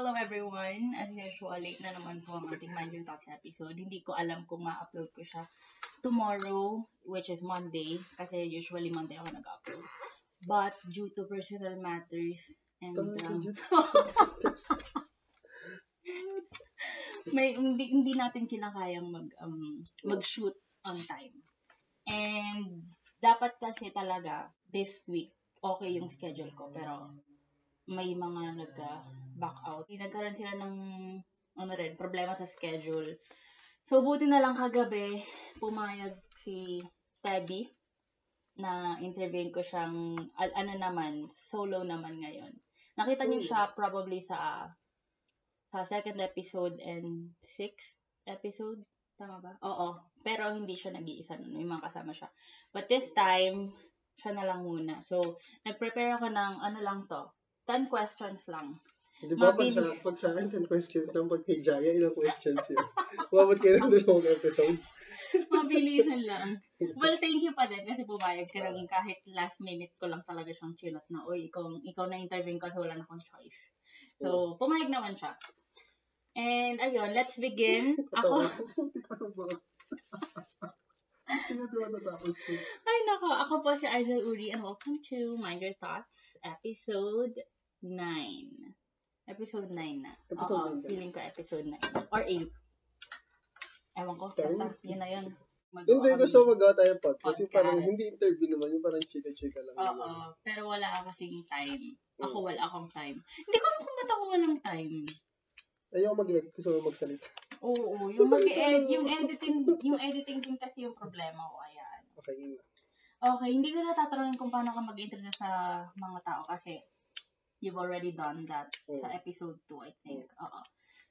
Hello everyone! As usual, late na naman po ang ating Mind Your Thoughts episode. Hindi ko alam kung ma-upload ko siya tomorrow, which is Monday, kasi usually Monday ako nag-upload. But due to personal matters and um, may hindi, hindi natin kinakayang mag um, mag-shoot on time. And dapat kasi talaga this week okay yung schedule ko pero may mga nag-back out. Nagkaroon sila ng ano rin, problema sa schedule. So, buti na lang kagabi, pumayag si Teddy na interviewin ko siyang, al- ano naman, solo naman ngayon. Nakita niyo siya probably sa sa second episode and sixth episode. Tama ba? Oo. Pero hindi siya nag-iisa nun. May mga kasama siya. But this time, siya na lang muna. So, nag-prepare ako ng ano lang to. 10 questions lang. Di ba pag sa, pag sa akin, 10 questions lang. Pag kay Jaya, ilang questions yun? Umabot kayo ng dalawang episodes. Mabilisan lang. Well, thank you pa din kasi pumayag ka lang kahit last minute ko lang talaga siyang chinat na, oy, ikaw, ikaw na intervene ko so wala na akong choice. So, pumayag naman siya. And ayun, let's begin. Ako, ay nako, ako po si Aizal Uri and welcome to Mind Your Thoughts, episode 9. Episode 9 na. Episode Oo, 9 na. feeling ko episode 9. Or 8. Ewan ko, Ten? basta, yun na yun. Magawa Hindi kami. gusto magawa tayo podcast. Yung Podcast. parang hindi interview naman. Yung parang chika-chika lang. Oo, naman. pero wala kasing time. Ako Mm. wala akong time. Hindi ko alam kung ba't ako walang time. Ayoko mag-edit. Gusto ko magsalita. Oo, yung Basta mag ikaw- yung editing, yung editing din kasi yung problema ko. Ayan. Okay, yun na. Okay, hindi ko natatanungin kung paano ka mag-introduce sa mga tao kasi you've already done that sa Mm. episode 2, I think. Oo.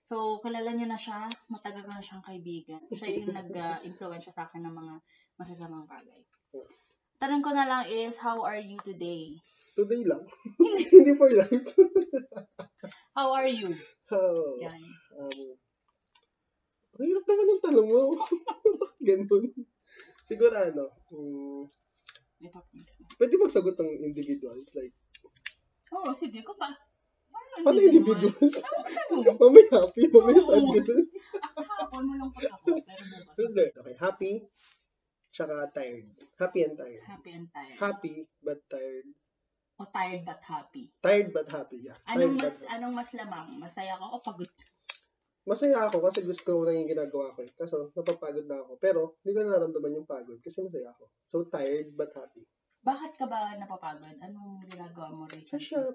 So, kilala niyo na siya. Matagal ko na siyang kaibigan. Siya yung nag-influensya sa akin ng mga masasamang bagay. Mm. Tanong ko na lang is, how are you today? Today lang. hindi for life. How are you? oh, Yan. um, ang hirap naman ng tanong mo. Ganun. Siguro ano, um, pwede magsagot ng individuals. Like, Oo, sige ko pa. Paano hindi individuals? mamay happy, mamay sad. ganun. Hapon mo lang po ako, pero bukas. Hindi. Okay, happy, tsaka tired. Happy and tired. Happy and tired. Happy, but tired. O tired but happy. Tired but happy, yeah. Anong Tired mas, anong mas lamang? Masaya ka o pagod? Masaya ako kasi gusto ko na yung ginagawa ko eh. Kaso, napapagod na ako. Pero, hindi ko nararamdaman yung pagod kasi masaya ako. So, tired but happy. Bakit ka ba napapagod? Anong ginagawa mo rin? Sa shop.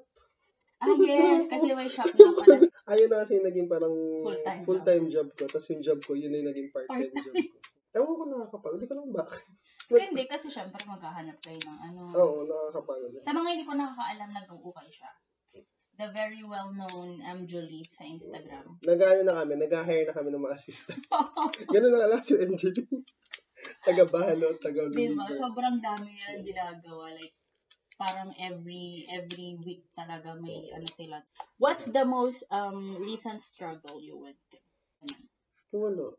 Ah, yes. Kasi may shop na pala. Ayun na kasi naging parang Full-time full-time job ko. Tapos yung job ko, yun na yung naging part-time Part-time. job ko. Ewan ko nakakapagod. Hindi ko lang bakit. Hindi, kasi syempre maghahanap kayo ng ano. Oo, nakakapagod. Sa mga hindi po nakakaalam, nag-uukay siya. The very well-known M. Jolie sa Instagram. Nag-ano na kami, nag-hire na kami ng mga assistant. Ganun na lang si MJ. Taga-bahalo, diba? taga-deliver. Sobrang dami nilang ginagawa. Like, parang every every week talaga may ano sila. What's the most um recent struggle you went through? Wala.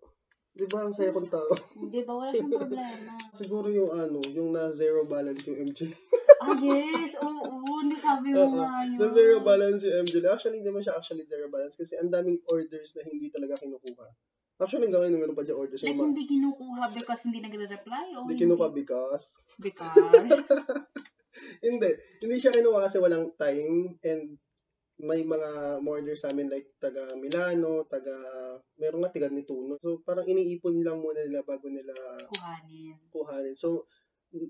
Di ba ang saya kong tao? Di ba? Wala siyang problema. Siguro yung ano, yung na zero balance yung MJ. ah, yes! Oo, oo. Hindi sabi mo Oo, nga yun. na zero balance yung MJ. Actually, hindi naman siya actually zero balance kasi ang daming orders na hindi talaga kinukuha. Actually, hanggang ngayon meron pa dyan orders. Like, hindi kinukuha because hindi nagre-reply o hindi kinukuha because Because? hindi. Hindi siya kinuha kasi walang time and may mga orders sa amin like taga Milano, taga meron nga taga Nituno. So parang iniipon lang muna nila bago nila Kuhanin. kuhanin. So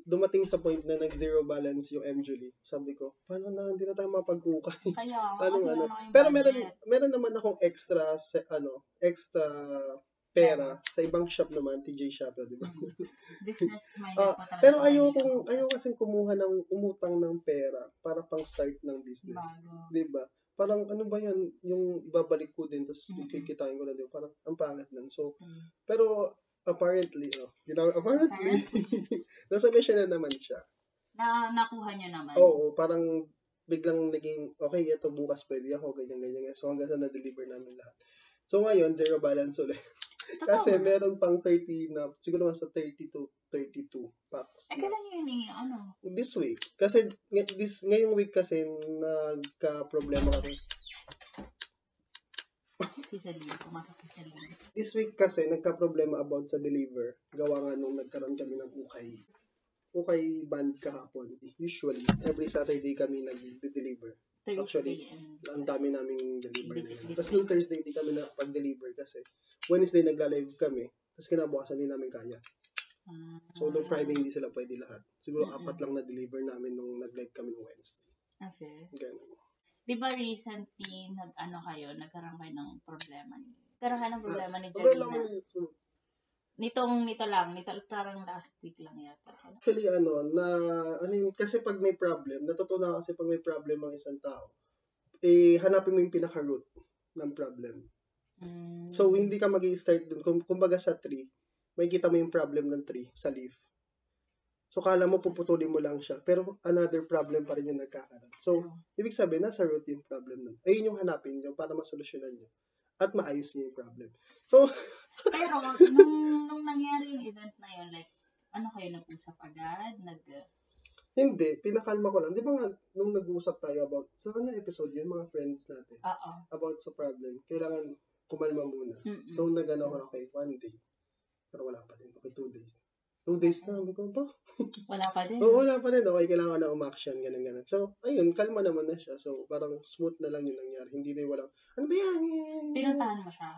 dumating sa point na nag-zero balance yung M. Julie. Sabi ko, paano na, hindi na tayo mapag-ukay. Kaya, ano. kayong Pero meron meron naman akong extra se, ano, extra pera sa ibang shop naman, TJ shop, di ba? Business minded Ah, pa talaga. pero tayo. ayoko ayoko kasi kumuha ng umutang ng pera para pang start ng business. 'Di ba? Parang ano ba 'yan, yung ibabalik ko din tapos Mhm. kikitain ko na din. Parang ang pangit nun. So, Hmm. pero apparently, oh, you know, apparently, nasa mission na naman siya. Na, nakuha niyo naman. Oo, parang biglang naging, okay, ito bukas pwede ako, ganyan, ganyan. So hanggang sa na-deliver namin lahat. So ngayon, zero balance ulit. Kasi meron pang 30 na, siguro nasa 30 to 32 packs. Eh, kailan yun eh, ano? This week. Kasi this, ngayong week kasi nagka-problema kami. Si Celine, pumasok si Celine. This week kasi, nagka-problema about sa deliver. Gawa nga nung nagkaroon kami ng ukay. Ukay band kahapon. Usually, every Saturday kami nag-deliver. Thursday Actually, and Ang dami naming deliver na yun. Tapos nung Thursday, di kami nakapag-deliver kasi Wednesday nagla-live kami. Tapos kinabukasan hindi namin kaya. ah, So, nung Friday, hindi sila pwede lahat. Siguro apat lang na-deliver namin nung nag-live kami nung Wednesday. okay. Ganun. Di ba recently, nag, ano kayo, nagkaroon kayo ng problema ni, nagkaroon kayo ng problema ni Jolina. Nitong, nito lang, nito parang last week lang yata. actually, ano, na, ano yun, kasi pag may problem, natutunan kasi pag may problem ang isang tao, eh, hanapin mo yung pinaka-root ng problem. Mm. So, hindi ka mag start dun. Kung, kumbaga sa tree, may kita mo yung problem ng tree sa leaf. So, kala mo puputulin mo lang siya. Pero, another problem pa rin yung nagkakaroon. So, ibig sabihin, nasa root yung problem nun. Ayun yung hanapin nyo para masolusyonan nyo. At maayos nyo yung problem. So, Pero, nung, nung nangyari yung event na yun, like, ano kayo, nag-usap agad? Nag, hindi. Pinakalma ko lang. Di ba nga, nung nag-uusap tayo about, sa ano episode yun, mga friends natin, oo. about sa problem, kailangan kumalma muna. Mm-mm. So, nag-ano ko, okay, one day. Pero wala pa din. Okay, two days. Two days na. Sabi ko, ba? Wala pa din. Oo, wala pa rin. Okay, kailangan na umaction, ganun, ganun. So, ayun, kalma naman na siya. So, parang smooth na lang yung nangyari. Hindi na yung walang, ano ba yan? Pinuntahan mo siya.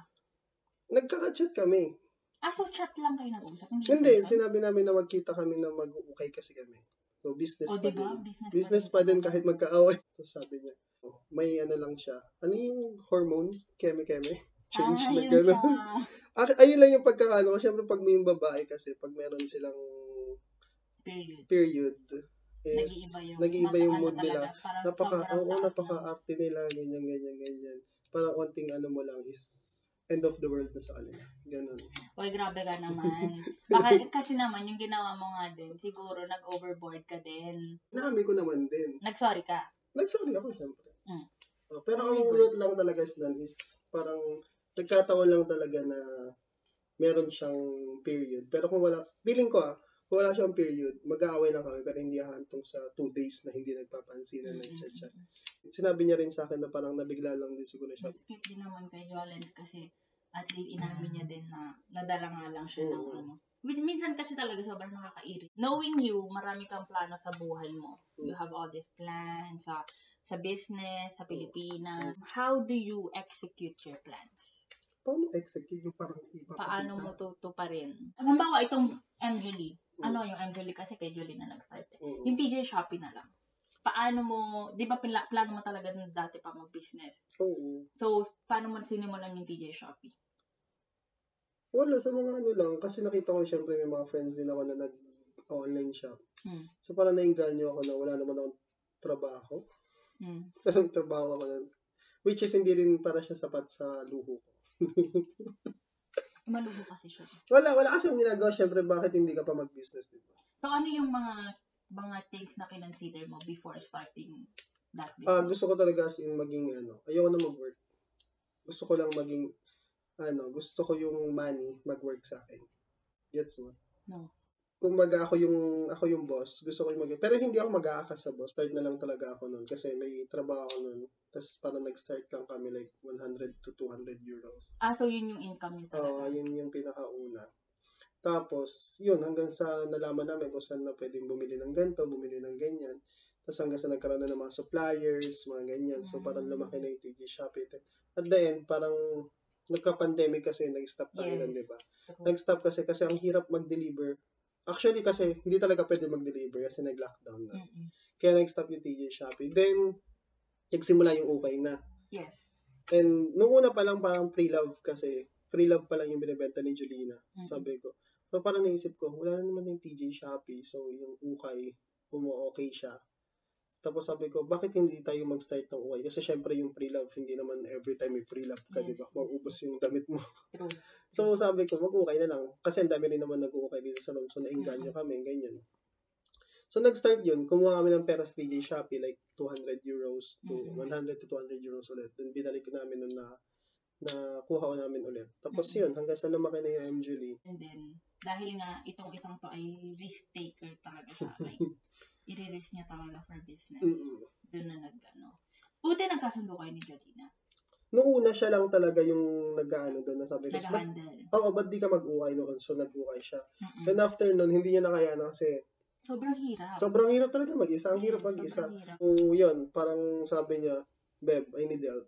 Nagkaka-chat kami. Ah, so chat lang kayo nag-usap? Hindi, Hindi, sinabi namin na magkita kami na mag-uukay kasi kami. So, business O, pa diba? din. Business, Business pa din kahit magkaaway. Tapos sabi niya, oh, may ano lang siya. Ano yung hormones? Keme-keme? Change ah, na gano'n. sa ayun lang yung pagkakaano ko. Siyempre, pag may yung babae kasi, pag meron silang period. period, is Nag-iiba yung, mood nila. Napaka, oo, lakas napaka-arte nila, ganyan, ganyan, ganyan. Parang konting ano mo lang is end of the world na sa kanila. Ganun. Uy, grabe ka naman. Baka, kasi naman, yung ginawa mo nga din, siguro nag-overboard ka din. Naamin ko naman din. Nag-sorry ka. Nag-sorry ako, syempre. Mm. Oh, pero ang root lang talaga is nun is parang nagkataon lang talaga na meron siyang period. Pero kung wala, feeling ko ah, kung wala siyang period, mag-aaway lang kami pero hindi hahantong sa two days na hindi nagpapansin na Mm, nag-chat. Sinabi niya rin sa akin na parang nabigla lang din siguro siya. Cute din naman kay Jolene kasi at least inamin niya din na nadala nga lang siya ng Oo. ano. Which minsan kasi talaga sobrang nakakairit. Knowing you, marami kang plano sa buhay mo. You have all these plans sa sa business, sa Pilipinas. How do you execute your plans? Paano execute yung parang ipapakita? Paano mo tutuparin? Halimbawa, itong Angeli. Ano yung Angeli kasi kay Julie na nag-start eh. Mm. Yung TJ Shopee na lang. Paano mo, di ba pila- plano mo talaga na dati pa mag-business? Oo. So, paano mo sinimulan yung TJ Shopee? Wala, sa mga ano lang. Kasi nakita ko syempre may mga friends din ako na nag-online shop. Hmm. So parang nainganyo ako na wala naman akong trabaho. Hmm. Tapos nagtrabaho ako nun. Which is hindi rin para siya sapat sa luho ko. Maluho kasi siya. wala, wala kasi yung ginagawa. Syempre, bakit hindi ka pa mag-business, di ba? So, ano yung mga mga things na kinonsider mo before starting that Ah, business? gusto ko talaga as in maging ano, ayoko na mag-work. Gusto ko lang maging ano, gusto ko yung money mag-work sa akin. Gets mo? No. Kung maga ako yung ako yung boss, gusto ko yung mag Pero hindi ako mag-aakas sa boss. Start na lang talaga ako nun kasi may trabaho ako nun. Tapos parang nag-start lang kami like 100 to 200 euros. Ah, so yun yung income niyo Oo, talaga. yun yung pinakauna. Tapos, yun, hanggang sa nalaman namin kung saan na pwedeng bumili ng ganito, bumili ng ganyan. Tapos hanggang sa nagkaroon na ng mga suppliers, mga ganyan. So, parang Mm. lumaki na yung TG Shopee. At the end, parang nagka-pandemic kasi, nag-stop tayo nun, di ba? Nag-stop kasi, kasi ang hirap mag-deliver. Actually, kasi hindi talaga pwede mag-deliver kasi nag-lockdown na. Mm-mm. Kaya nag-stop yung TG Shopee. Then, nagsimula yung ukay na. Yes. And nung una pa lang parang free love kasi free love pa lang yung binibenta ni Julina. Mm. Sabi ko. So parang naisip ko, wala na naman yung TJ Shopee. So yung ukay, umu-okay siya. Tapos sabi ko, bakit hindi tayo mag-start ng ukay? Kasi syempre yung free love, hindi naman every time may free love ka, Yes. di ba? Mauubos yung damit mo. So sabi ko, mag-ukay na lang. Kasi ang dami rin naman nag-ukay dito sa Lom. So nainganyo kami, ganyan. So nag-start yun, kumuha kami ng pera sa TJ Shopee, like 200 euros to Mhm. 100 to 200 euros ulit. Then binalik namin nun na na kuha ko namin ulit. Tapos Mhm. yun, hanggang sa lumaki na yung MJLE. And then, dahil nga itong isang to ay risk taker talaga siya. Like, i-risk niya talaga for business. Mm-mm. Doon na nag, ano. Buti nagkasundo kayo ni Jolina. Noong una siya lang talaga yung nag-ano doon, nasabi ko, Nag-handle. oo, ba't di ka mag-ukay noon? So, nag-ukay siya. Mm-mm. And after nun, hindi niya nakayanan kasi Sobrang hirap. sobrang hirap talaga mag-isa. Ang hirap mag-isa. sobrang hirap. So, yun, parang sabi niya, Beb, I need help.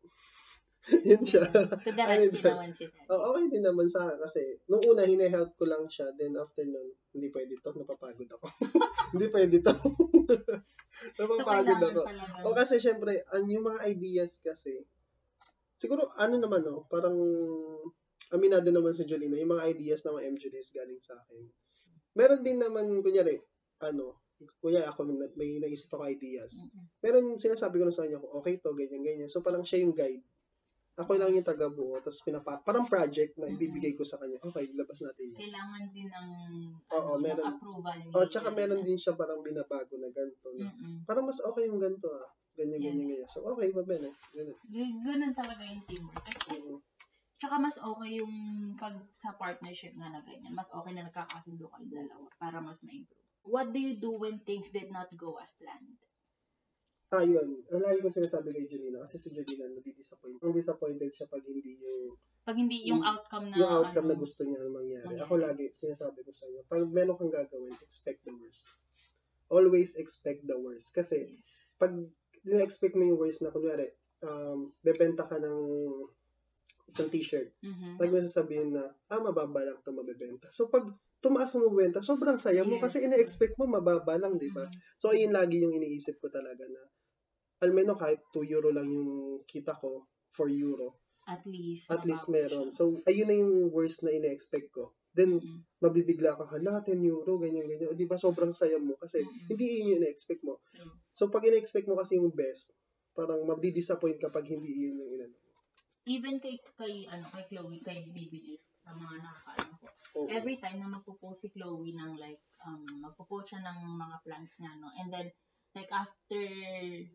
yun siya. To the help. naman si Ted. Oh, okay din naman sa akin kasi nung una hine-help ko lang siya then after nun hindi pwede to napapagod ako. hindi pwede to. So, napapagod kailangan ako. O kasi syempre an yung mga ideas kasi siguro ano naman no parang aminado naman si Jolina yung mga ideas ng mga MJDs galing sa akin. Meron din naman kunyari ano kunyari ako may naisip ako ideas. Meron sinasabi ko na sa kanya okay to ganyan ganyan. So parang siya yung guide. Ako lang yung taga-buo, tapos pinapa, parang project na ibibigay ko sa kanya. Okay, labas natin yan. Kailangan din ng, Oo, ano, meron. ng approval. Oh, tsaka meron din siya parang binabago na ganito. Na, Mm-mm. parang mas okay yung ganito ah. Ganyan, ganyan, ganyan. So, okay, mabene. Ganun. G- Ganun talaga yung teamwork. Oo. Tsaka mas okay yung pag sa partnership nga na ganyan. Mas okay na nagkakasundo kayo dalawa para mas ma-improve. What do you do when things did not go as planned? Ah, yun. Ang lagi ko sinasabi kay Julina, kasi si Julina nadidisappoint. Ang disappointed siya pag hindi yung, Pag hindi yung Yung- outcome na yung outcome ano, na gusto niya mangyari. mangyari. Ako lagi, sinasabi ko sa inyo, pag meron kang gagawin, expect the worst. Always expect the worst. Kasi, pag na-expect mo yung worst na, kunwari, um, bebenta ka ng isang t-shirt, Mhm. lagi mo sasabihin na, ah, mababa lang ito mabebenta. So, pag tumaas mo mabenta, sobrang saya mo Yes. kasi ina-expect mo mababa lang, di ba? Mhm. So, ayun lagi yung iniisip ko talaga na, almeno kahit 2 euro lang yung kita ko, 4 euro, At least. at least meron. siya. So, ayun na yung worst na ina-expect ko. Then, Mhm. mabibigla ka, hala, 10 euro, ganyan, ganyan. O, di ba, sobrang saya mo kasi Mhm. hindi yun yung ina-expect mo. True. So, pag ina-expect mo kasi yung best, parang mabdi-disappoint kapag hindi yun yung inano. Even kay, kay, ano, kay Chloe, kay Bibi sa mga nakakaalam ko. Oo. Every time na magpo-post si Chloe ng like, um, magpo-post siya ng mga plans niya, no? And then, like after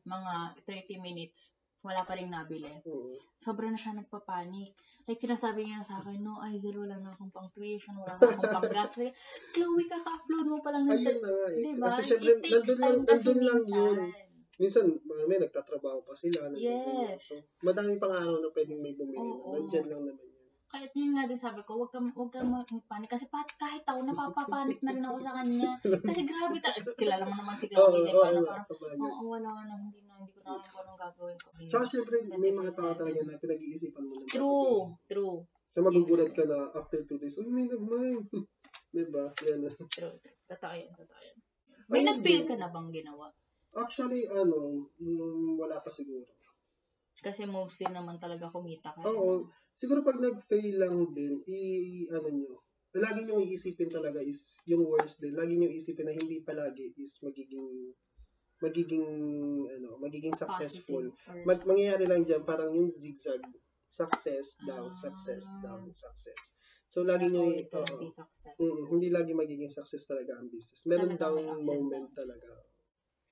mga 30 minutes, wala pa rin nabili. Oo. Sobrang na siya nagpapanik. Like, sinasabi niya sa akin, no, ay, zero lang akong pang tuition, wala akong pang gas. Chloe, kaka-upload mo pa lang ng Ayun na nga eh. Diba? Kasi syempre, nandun lang, nandun lang yun. minsan. May nagtatrabaho pa sila. Yes. So, madami pang araw na pwedeng may bumili. Oo. na. Nandyan lang naman yun. Kaya yun nga din sabi ko, wag kang, wag kang magpanik. Kasi pat, kahit ako, napapapanik na rin ako sa kanya. Kasi grabe ta. Kilala mo naman si Chloe, di oo, ba? Oo, kabagay. oo, wala na, hindi na, hindi ko na alam kung anong gagawin ko. Tsaka syempre, may mga tao talaga na pinag-iisipan mo True, true, So, magugulat ka na after two days, oh, may nagmine. diba? Yan. true. Totoo yan, totoo yan. May nag-feel ka na bang ginawa? Actually, ano, mm, wala pa siguro. Kasi mostly naman talaga kumita ka. Oo. Siguro pag nag-fail lang din, i, ano nyo, lagi nyo iisipin talaga is yung worst din. Lagi nyo isipin na hindi palagi is magiging magiging ano, magiging successful. Or- Mag, mangyayari lang diyan parang yung zigzag success down, Ah. success down, success. So lagi nyo i- success. Mm, hindi lagi magiging success talaga ang business. Meron Talaga down moment talaga.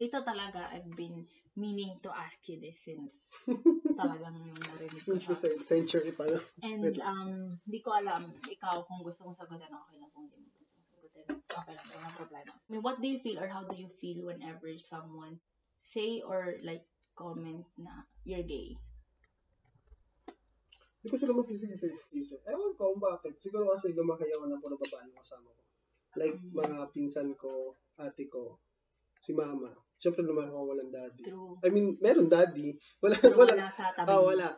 Ito talaga, I've been meaning to ask you this since talagang yung narinig ko Since the century pa lang. And um, di ko alam, ikaw kung gusto kong sagutin, okay lang kung hindi mo gusto sagutin. Okay lang, walang problema. I mean, what do you feel or how do you feel whenever someone say or like comment na you're gay? Hindi ko sila masisisi. Ewan ko kung bakit. Siguro kasi lumaki ako ng puro babae yung kasama ko. Like, Mm. mga pinsan ko, ate ko, si mama. Siyempre lumaki ako walang daddy. True. I mean, meron daddy. Wala, Pero wala. wala sa tabi. Ah, wala.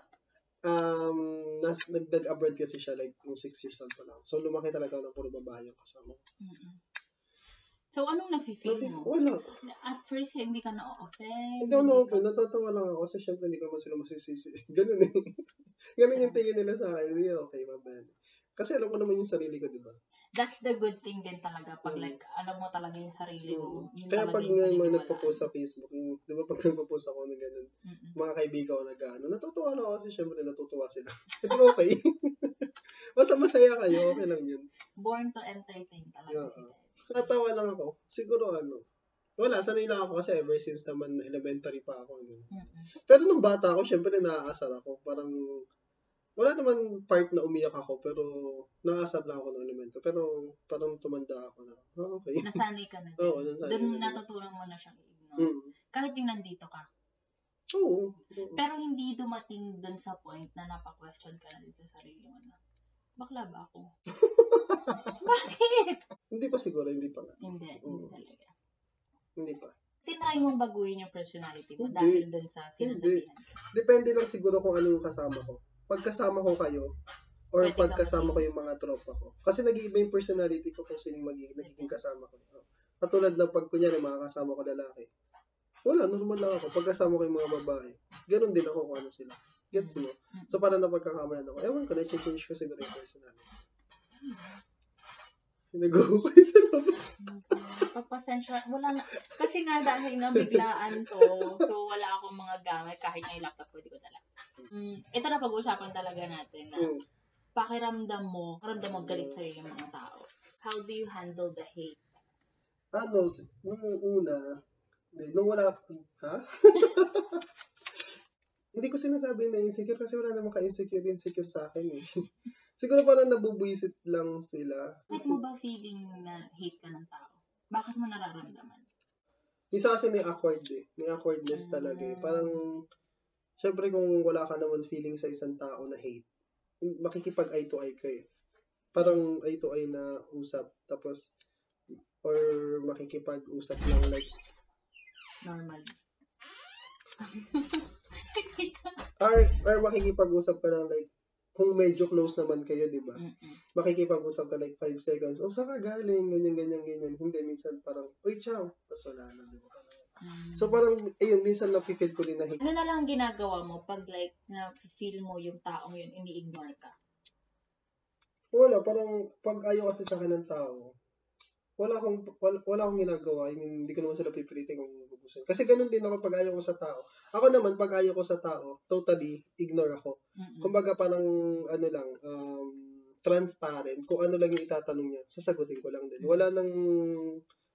Um, nas, nagdag-abroad kasi siya like nung 6 years old pa lang. So, lumaki talaga ako ng puro babae yung kasama ko. Mm-mm. So, anong nafe-feel Sabi, mo? wala. At first, hindi ka na-offend. Hindi ako na-open. Natatawa lang ako kasi syempre hindi ko naman sila masisisi. Ganun eh. Ganun yung tingin nila sa akin. Hindi, okay, maban. Kasi alam ko naman yung sarili ko, di ba? That's the good thing din talaga. Pag Mm. like, alam mo talaga yung sarili mo. Mm. Yun Kaya pag yung nga mga paniniwalaan. nagpo-post sa Facebook, yung- di ba pag nagpo-post ako ng ganun, Mm-mm. mga kaibigan ko nag-ano, natutuwa na ako kasi syempre natutuwa sila. Hindi okay. Basta masaya kayo, okay lang yun. Born to entertain talaga Yeah. sila. Natawa lang ako. Siguro ano, wala, sanay lang ako kasi ever since naman elementary pa ako. Ganun. Mm-mm. Pero nung bata ako, syempre naaasar ako. Parang, wala naman part na umiyak ako, pero naaasar lang ako ng elemento. Pero parang tumanda ako na, ah, okay. Nasanay ka na. Oo, nasanay Doon na. natutunan mo na siyang i-ignore. Mm. Kahit yung nandito ka. Oo. oo. Pero hindi dumating dun sa point na napaka-question ka na din sa sarili mo na, bakla ba ako? Bakit? Hindi pa siguro, hindi pa nga. Hindi, hindi Oo. talaga. Hindi pa. Tinry mong baguhin yung personality mo Hindi. dahil dun sa sinasabihan. Depende lang siguro kung ano yung kasama ko. Pag kasama ko kayo, or Pwede pag ka kasama ko yung mga tropa ko. Kasi nag-iiba yung personality ko kung sino yung magiging, nagiging kasama ko. Katulad na pag kunyari mga kasama ko lalaki. Wala, normal lang ako. Pag kasama ko yung mga babae, ganun din ako kung ano sila. Gets mo? So parang napagkakamalan ako. Ewan ko, na-change ko siguro yung personality. Nag-go ko sa labas. Papasensya, wala na. Kasi nga dahil nga biglaan to, so wala akong mga gamit kahit nga yung laptop ko, di ko dala. Mm, ito na pag-uusapan talaga natin na Hmm. pakiramdam mo, pakiramdam mo galit sa'yo yung mga tao. How do you handle the hate? Ano, nung una, hindi, nung wala, ha? Hindi ko sinasabi na insecure kasi wala namang ka-insecure insecure sa akin eh. Siguro parang nabubuisit lang sila. Bakit mo ba feeling na hate ka ng tao? Bakit mo nararamdaman? Isa kasi may awkward eh. May awkwardness talaga eh. Parang, syempre kung wala ka naman feeling sa isang tao na hate, makikipag eye to eye ka eh. Parang eye to eye na usap. Tapos, or makikipag-usap lang like, Normal. or, or makikipag-usap ka lang like, kung medyo close naman kayo, di ba? Makikipag-usap ka like 5 seconds. O, saan ka galing? Ganyan, ganyan, ganyan. Hindi, minsan parang, uy, ciao. Tapos wala na, di ba? Mm. So, parang, ayun, minsan napifeel ko din na ano na lang ang ginagawa mo pag like na feel mo yung taong yun ini-ignore ka? Wala, parang, pag ayaw kasi sa akin ng tao, wala akong, wala, wala akong ginagawa. I mean, hindi ko naman sila pipilitin kung gugustuhin. Kasi ganun din ako pag ayaw ko sa tao. Ako naman, pag ayaw ko sa tao, totally ignore ako. Mm-mm. Kumbaga, parang, ano lang, um, transparent. Kung ano lang yung itatanong niya, sasagutin ko lang din. Wala nang,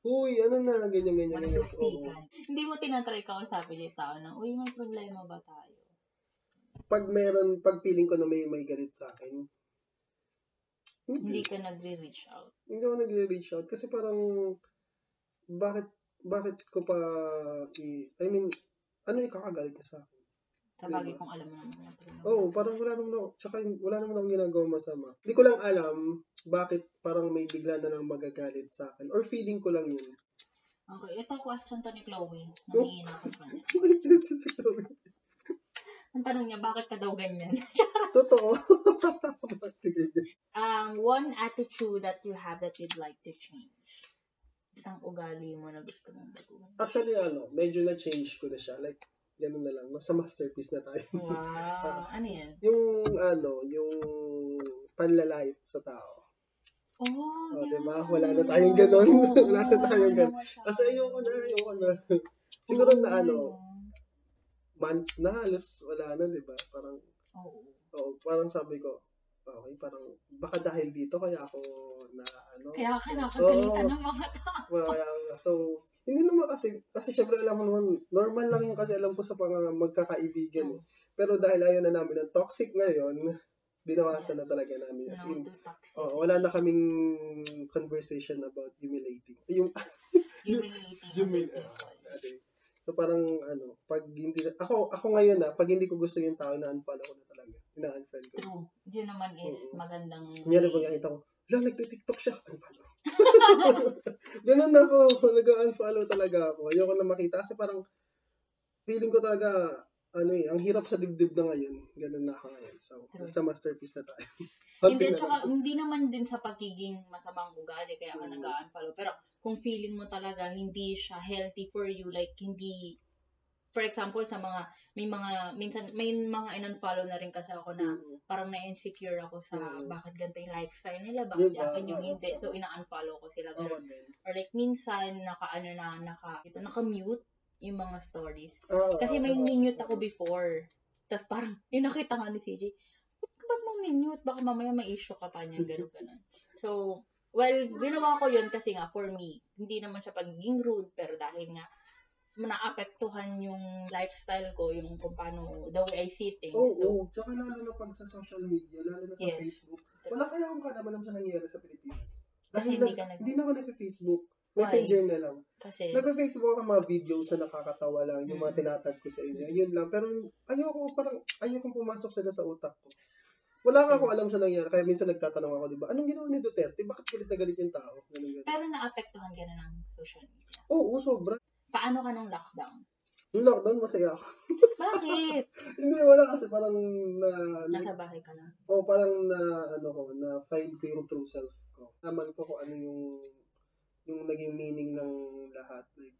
uy, ano na, ganyan, ganyan, ganyan. Oo. Hindi mo tinatry kausapin yung tao na, uy, may problema ba tayo? pag meron, pag feeling ko na may may galit sa akin, Hindi hindi. ka nagre-reach out. Hindi ako nagre-reach out kasi parang, bakit, bakit ko pa, i, I mean, ano yung kakagalit ka sa akin? Sa bagay Diba? kung alam mo naman. Oo, oh, parang wala naman ako, tsaka wala naman akong ginagawa masama. Hindi ko lang alam bakit parang may bigla na lang magagalit sa akin. Or feeling ko lang yun. Okay, ito question to ni Chloe. Oh. Nangingin ako pa niya. Ang tanong niya, bakit ka daw ganyan? Totoo. um, one attitude that you have that you'd like to change. Isang ugali mo na gusto mong baguhin. Actually, ano, medyo na-change ko na siya. Like, ganun na lang. Nasa masterpiece na tayo. Wow. ano yan? yung, ano, yung panlalait sa tao. Oh, Oh, yeah. diba? Wala na tayong ganun. Oo, Wala na tayong ganun. Kasi ayoko na, ayoko na. Siguro na ano, months na halos wala na, di ba? Parang, Oo. oh, parang sabi ko, okay, parang, baka dahil dito kaya ako na, ano, Kaya ka nakagalitan Oo. ng mga tao. Kaya, so, hindi naman kasi, kasi syempre alam mo naman, normal lang yung kasi alam ko sa mga magkakaibigan. eh. Pero dahil ayaw na namin ng toxic ngayon, binawasan na talaga namin. As in, oh, wala na kaming conversation about humiliating. Yung, Humiliating. Humil- other people. Ano, So parang ano, pag hindi ako ako ngayon na pag hindi ko gusto yung tao na unfollow ko na talaga. Ina-unfriend ko. True. Yun naman is Oo. magandang... Kunyari pag nakita ko, wala, nagtitiktok siya, unfollow. Ganun na ako, nag-unfollow talaga ako. Ayoko na makita kasi parang feeling ko talaga, ano eh, ang hirap sa dibdib na ngayon. Ganun na ako ngayon. So, True. nasa masterpiece na tayo. Hindi, na tsaka, lang. hindi naman din sa pagiging masamang ugali kaya ka Mm. nag-unfollow. Pero kung feeling mo talaga hindi siya healthy for you, like hindi, for example, sa mga, may mga, minsan, may mga in-unfollow na rin kasi ako na Mm. parang na-insecure ako sa Mm. bakit ganito yung lifestyle nila, bakit Diba? akin yung hindi. So, ina-unfollow ko sila. Ganun. din. Or like, minsan, naka, ano na, naka, ito, naka-mute yung mga stories. Oo, Kasi may oo, minute ako before. Tapos parang, yung nakita nga ni CJ, ba't mo minute? Baka mamaya may issue ka pa niyan, gano'n, gano'n. So, well, ginawa ko yun kasi nga, for me, hindi naman siya pagiging rude, pero dahil nga, naapektuhan yung lifestyle ko, yung kung paano, the way I see things. Oo, so, oo. Tsaka lalo na pag sa social media, lalo na sa Yes. Facebook. Wala kaya akong kalaman sa nangyayari sa Pilipinas. Kasi Dahil hindi nag- ka nag- hindi na ako nag-Facebook. Messenger na lang. Kasi, Nag-Facebook ako ng mga videos na nakakatawa lang, yung mga Mm. tinatag ko sa inyo. Yun lang. Pero ayoko, parang ayoko pumasok sila sa utak ko. Wala nga akong alam sa nangyari. Kaya minsan nagtatanong ako, di ba? Anong ginawa ni Duterte? Bakit galit na galit yung tao? Ganun, ganun. pero naapektuhan ka na ng social media. Oo, sobra. Paano ka nung lockdown? Yung lockdown, masaya ako. Bakit? Hindi, wala kasi parang na, Nasa bahay ka na. o parang na, ano ko, na find ko yung true self ko. Naman ko kung ano yung, yung naging meaning ng lahat. Like,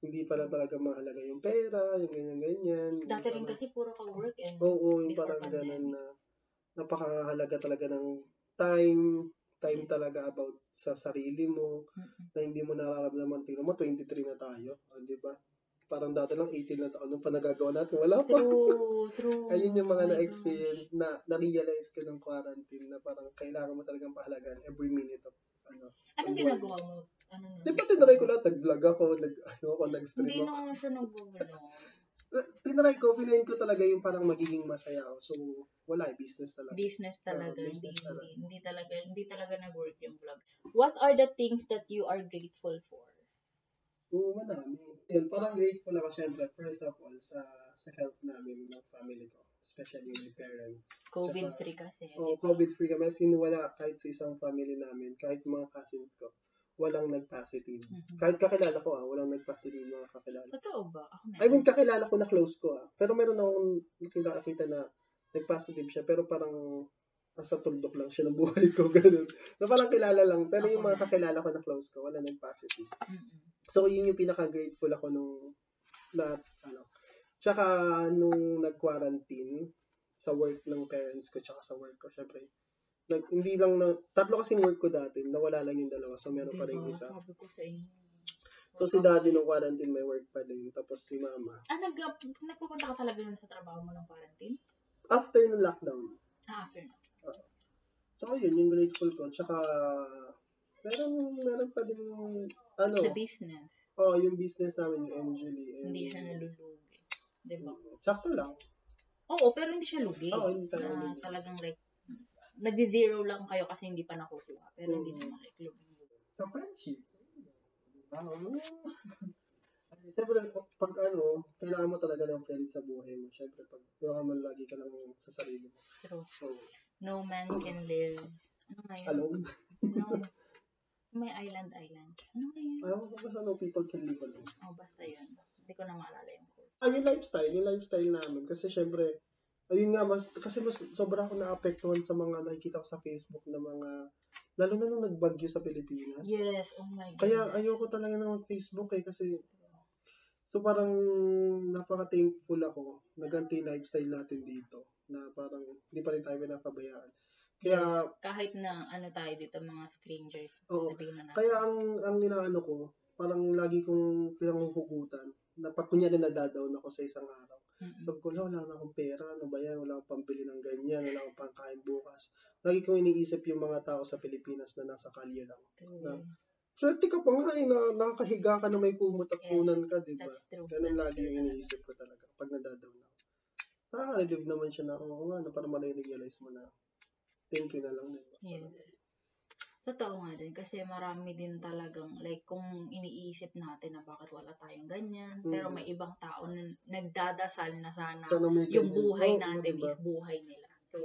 hindi pala talaga mahalaga yung pera, yung ganyan-ganyan. Dati rin Yung kasi puro ka work and Oo, yung before parang pandemic. ganun na napakahalaga talaga ng time, time talaga about sa sarili mo, Mm-mm. na hindi mo nararamdaman. Tingnan mo, 23 na tayo, ah, di ba? Parang dati lang 18 na taon nung pa nagagawa natin. Wala pa. True, true. Ayun yung mga na-experience, na, na-realize ko ng quarantine na parang kailangan mo talagang pahalagaan every minute of, ano. Anong ginagawa mo? Ano? Di ba tinry ko lahat, nag-vlog ako, nag, ano ako, nag-stream Hindi ako. naman siya nagbubulo. Tinry ko, pinayin ko talaga yung parang magiging masaya ako. So, wala, business talaga. Business talaga, hindi, business talaga. hindi, hindi talaga, hindi talaga nag-work yung vlog. What are the things that you are grateful for? Oo, marami. Yun, parang grateful ako syempre, first of all, sa sa health namin ng family ko. Especially my parents. COVID-free kasi. Oo, COVID-free kami. As in, wala kahit sa isang family namin, kahit mga cousins ko, walang nag-positive. Mhm. Kahit kakilala ko ah, walang nag-positive mga kakilala. Totoo ba? Ako I mean, kakilala ko na close ko ah. Pero meron akong nakita na nag-positive siya, pero parang nasa tuldok lang siya ng buhay ko, ganun. Na parang kilala lang. Pero yung Ako mga kakilala ko na close ko, wala nag-positive. Mm-mm. So, yun yung pinaka-grateful ako nung, na, ano, tsaka nung nag-quarantine sa work ng parents ko, tsaka sa work ko, syempre, nag, hindi lang na, tatlo kasing work ko dati, nawala lang yung dalawa, so meron pa rin Diba? isa. Sabi ko sa inyo. So, si daddy nung quarantine may work pa din, tapos si mama. Ah, nag, nagpupunta ka talaga nun sa trabaho mo ng quarantine? After ng lockdown, Ah, after na. so yun, yung grateful ko, tsaka, meron, meron pa din, ano, Sa business, oh, yung business namin, yung MJLE. and- hindi siya nalulugi. Diba? Sakto lang. Oo, pero hindi siya lugi. Oo, hindi talaga na talagang like, nagdi-zero lang kayo kasi hindi pa nakukuha. Pero hindi Mm. naman like lugi. sa friendship. Diba? Siyempre, pag ano, kailangan mo talaga ng friends sa buhay mo. Siyempre, pag kailangan mo lagi ka lang sa sarili mo. True. So, No man can live. Ano nga yun? alone. No. May island island. Ano nga yun? Ayaw ko basta no people can live alone. Oh, basta yun. Hindi ko na maalala yung quote. Ah, yung lifestyle, yung lifestyle namin. Kasi syempre, ayun nga, mas, kasi mas, sobra ako naapektuhan sa mga nakikita ko sa Facebook na mga, lalo na nung nagbagyo sa Pilipinas. Yes, oh my God. Kaya ayoko talaga na mag-Facebook eh kasi so parang napaka-thankful ako na yung lifestyle natin dito na parang hindi pa rin tayo pinapabayaan. Kaya Kahit na ano tayo dito, mga strangers, Oo. sabihin na natin. kaya ang ang inaano ko, parang lagi kong pinanghuhugutan na pag kunyari nadadaon ako sa isang araw. Mm-mm. Sabi ko, "Wala, wala na akong pera, ano ba yan? Wala akong pambili ng ganyan, wala akong pangkain bukas. Lagi kong iniisip yung mga tao sa Pilipinas na nasa kalye lang. True. na- Swerte ka pa nga eh, na, nakakahiga ka na may kumot at Yeah. punan ka, di ba? Ganun lagi yung iniisip ko talaga pag nadadaw na ako. Nakaka-relieve naman siya na, oo nga, na para marirealize mo na thank you na lang. Di ba? Totoo nga din kasi marami din talagang like kung iniisip natin na bakit wala tayong ganyan Mm. pero may ibang tao na nagdadasal na sana yung buhay Oo, natin diba? is buhay nila. So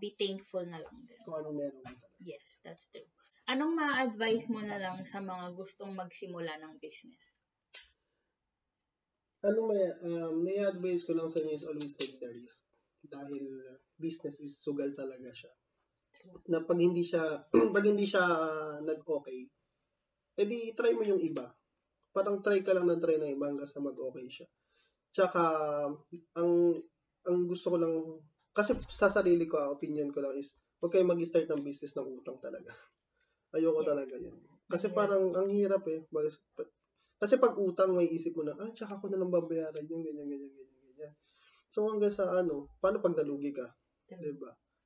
be thankful na lang din. Kung anong meron. Yes, that's true. Anong ma-advise mo na lang sa mga gustong magsimula ng business? Ano may, um, may advice ko lang sa inyo is always take the risk. Dahil uh, business is sugal talaga siya. Na pag hindi siya, pag hindi siya uh, nag-okay, edi try mo yung iba. Parang try ka lang ng try ng iba hanggang sa mag-okay siya. Tsaka, ang, ang gusto ko lang, kasi sa sarili ko, ah, opinion ko lang is, huwag kayo mag-start ng business ng utang talaga. Ayoko Yeah. talaga yun. Kasi Yeah. parang, ang hirap eh. Kasi pag utang, may isip mo na, ah, tsaka ko na lang babayaran yung ganyan, ganyan, ganyan, ganyan. So hanggang sa ano, paano pag nalugi ka? True. Di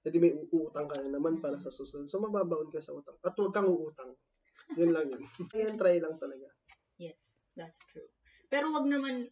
ba? E di may uutang ka na naman para sa susunod. So mababaon ka sa utang. At huwag kang uutang. Yun lang yun. Ayan, try lang talaga. Yes, that's true. Pero wag naman,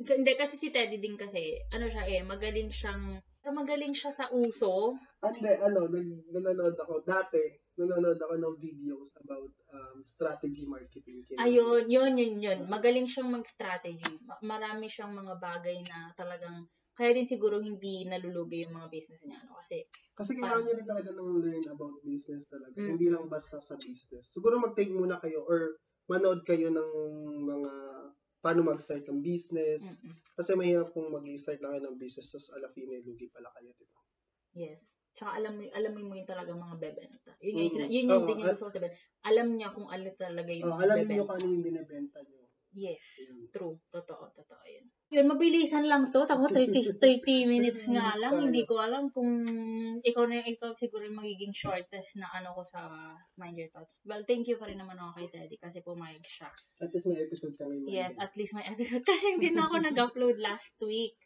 hindi kasi si Teddy din kasi, ano siya eh, magaling siyang, magaling siya sa uso. Hindi, ano, nanonood ako. Dati, nanonood ako ng videos about um, strategy marketing. Kaya- Ayun, yun, yun, yun. Magaling siyang mag-strategy. Ma- Marami siyang mga bagay na talagang, kaya din siguro hindi nalulugi yung mga business niya. No? Kasi, Kasi kailangan nyo rin talaga ng learn about business talaga. Mm. Hindi lang basta sa business. Siguro mag-take muna kayo or manood kayo ng mga paano mag-start ng business. mm-mm. Kasi mahirap kung mag-start lang kayo ng business tapos alafine, lugi pala kayo. Diba? yes. Tsaka alam mo, alam mo yung talagang mga bebenta. Yun, Mm. yun yung Oo, din yung ah- gusto ko sabihin. Alam niya kung ano talaga yung Oh, mga alam niyo bebenta. kung ano yung binibenta nyo. Yes. Yun. True. Totoo. Totoo yun. Yun, mabilisan lang to. Tapos 30, 30 minutes nga lang. Hindi ko alam kung ikaw na ikaw siguro yung magiging shortest na ano ko sa Mind Your Thoughts. Well, thank you pa rin naman ako kay Teddy kasi pumayag siya. At least may episode kami. Monday. Yes, at least may episode. Kasi hindi na ako nag-upload last week.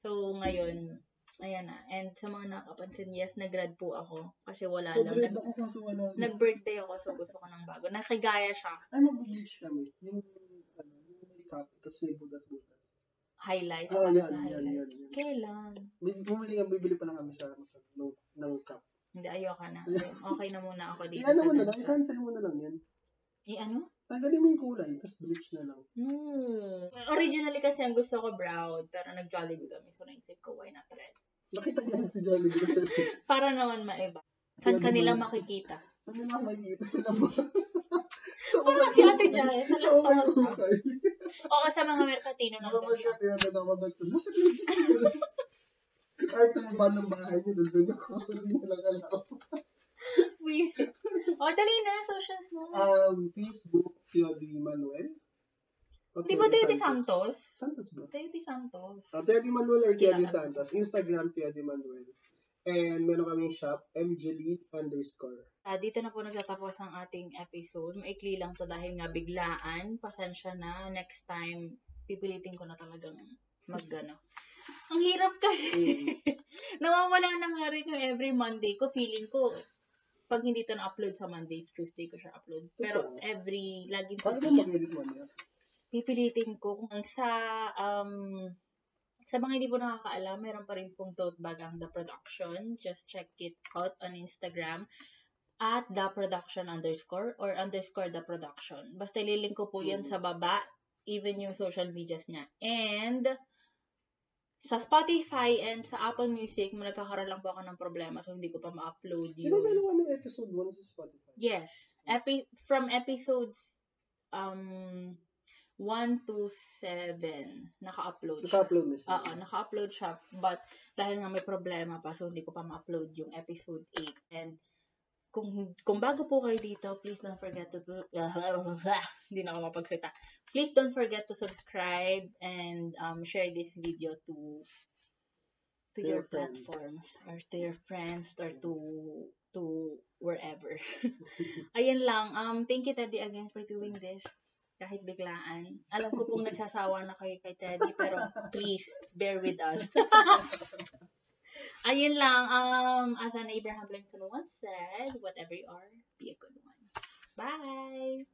So, ngayon, ayan na. And sa mga nakapansin, yes, nag-grad po ako. Kasi wala So, lang. Nag- ako kaso wala. nag-birthday ako, so gusto ko ng bago. Nakigaya siya. Ay, mag-bleach kami. Yung, ano, yung makeup, tapos may butas-butas. Highlights. Ah, yan, sa yan, yan, yan. Kailan? Bumili nga, bibili pa lang kami sa, sa ng, ng cup. Hindi, ayoko na. Okay na muna ako dito. I-ano sa mo na lang, i-cancel mo na lang yan. I-ano? Tanggalin mo yung kulay, tapos bleach na lang. No. Originally kasi ang gusto ko brown, pero nag-Jollibee kami. So, naisip ko, why not red? Nakita niya si Jollibee kasi. Para naman maiba. Saan Jollibee. kanila makikita? Ano na, makikita sila ba? Parang si Ate Jaya, sa hukay. Oo, sa mga Mercatino Mga nandun siya. siya, tinatawag ko. Nasa gilid. Kahit sa baba ng bahay niyo, nandun ako. Hindi na lang alam. O, dali na, socials mo. Um, Facebook, Teody Manuel. O Di ba Teddy Santos? Santos ba? Teddy Santos. Uh, Teody Manuel or Teody. Santos. Instagram, Teody Manuel. And meron kaming shop, mjlee underscore. Ah, dito na po nagtatapos ang ating episode. Maikli lang to dahil nga biglaan. Pasensya na. Next time, pipilitin ko na talagang mag ano. Ang hirap kasi. Nawawala na nga rin yung every Monday ko. Feeling ko, pag hindi to na-upload sa Mondays, Tuesday ko siya upload. Pero every, laging Paano ba tumiyak. mag-edit mo pipilitin ko kung sa um sa mga hindi po nakakaalam, meron pa rin pong tote bag ang The Production. Just check it out on Instagram at The Production underscore or underscore The Production. Basta ililink ko po yan sa baba, even yung social medias niya. And sa Spotify and sa Apple Music, nagkakaroon lang po ako ng problema so hindi ko pa ma-upload yun. meron ka ng episode 1 sa Spotify? Yes. Epi- from episodes um 1 to 7 naka-upload siya. Naka-upload na siya. Oo, naka-upload siya. But dahil nga may problema pa, so hindi ko pa ma-upload yung episode 8. And kung kung bago po kayo dito, please don't forget to hindi na ako mapagsalita. Please don't forget to subscribe and um, share this video to to To your friends. platforms or to your friends or to to wherever. Ayun lang. Um, thank you, Teddy, again for doing this. Kahit biglaan. Alam ko pong nagsasawa na kayo kay Teddy, pero please, bear with us. Ayun lang. Um, as an Abraham Lincoln once said, whatever you are, be a good one. Bye!